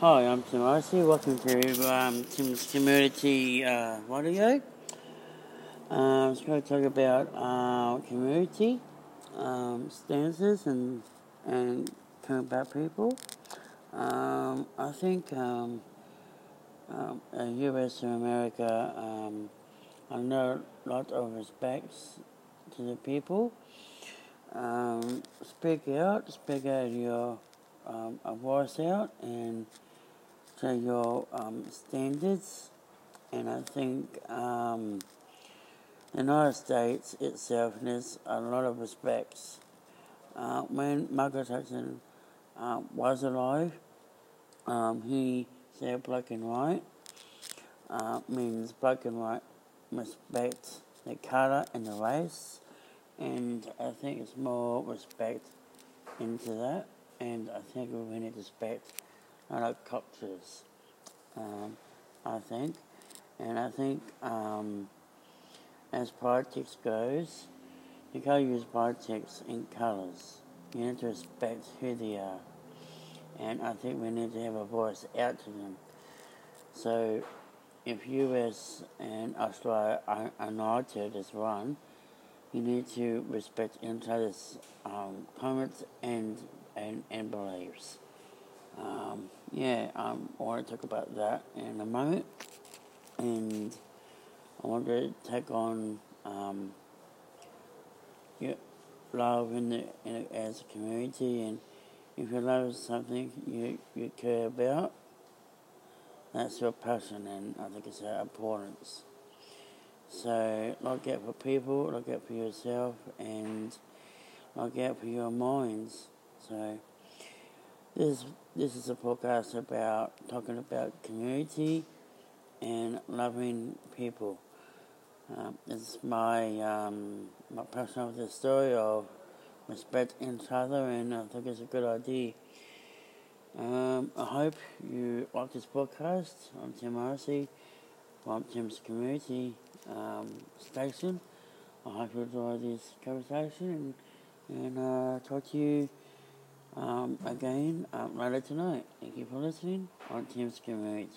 Hi, I'm Tim Icy. Welcome to um, Tim's Community uh, Radio. Uh, I'm just going to talk about uh, community um, stances and and talk about people. Um, I think um, um, U.S. and America, um, I know a lot of respects to the people. Um, speak out, speak out your um, voice out, and to your um, standards, and I think um, the United States itself needs a lot of respects. Uh, when Michael Jackson uh, was alive, um, he said black and white uh, means black and white respect the colour and the race, and I think it's more respect into that, and I think we need to I like cultures, um, I think. And I think um, as politics goes, you can't use politics in colours. You need to respect who they are. And I think we need to have a voice out to them. So if US and Australia are united as one, you need to respect each other's um, comments and, and, and beliefs. Um, yeah, um, I want to talk about that in a moment. And I want to take on um, love in the, in, as a community. And if you love something you, you care about, that's your passion, and I think it's our importance. So look out for people, look out for yourself, and look out for your minds. So this this is a podcast about talking about community and loving people. Um, it's my um, my the story of respect each other, and I think it's a good idea. Um, I hope you like this podcast. I'm Tim Morrissey from Tim's Community um, Station. I hope you enjoy this conversation and, and uh, talk to you um, again later tonight. Thank you for listening on Tim's Community.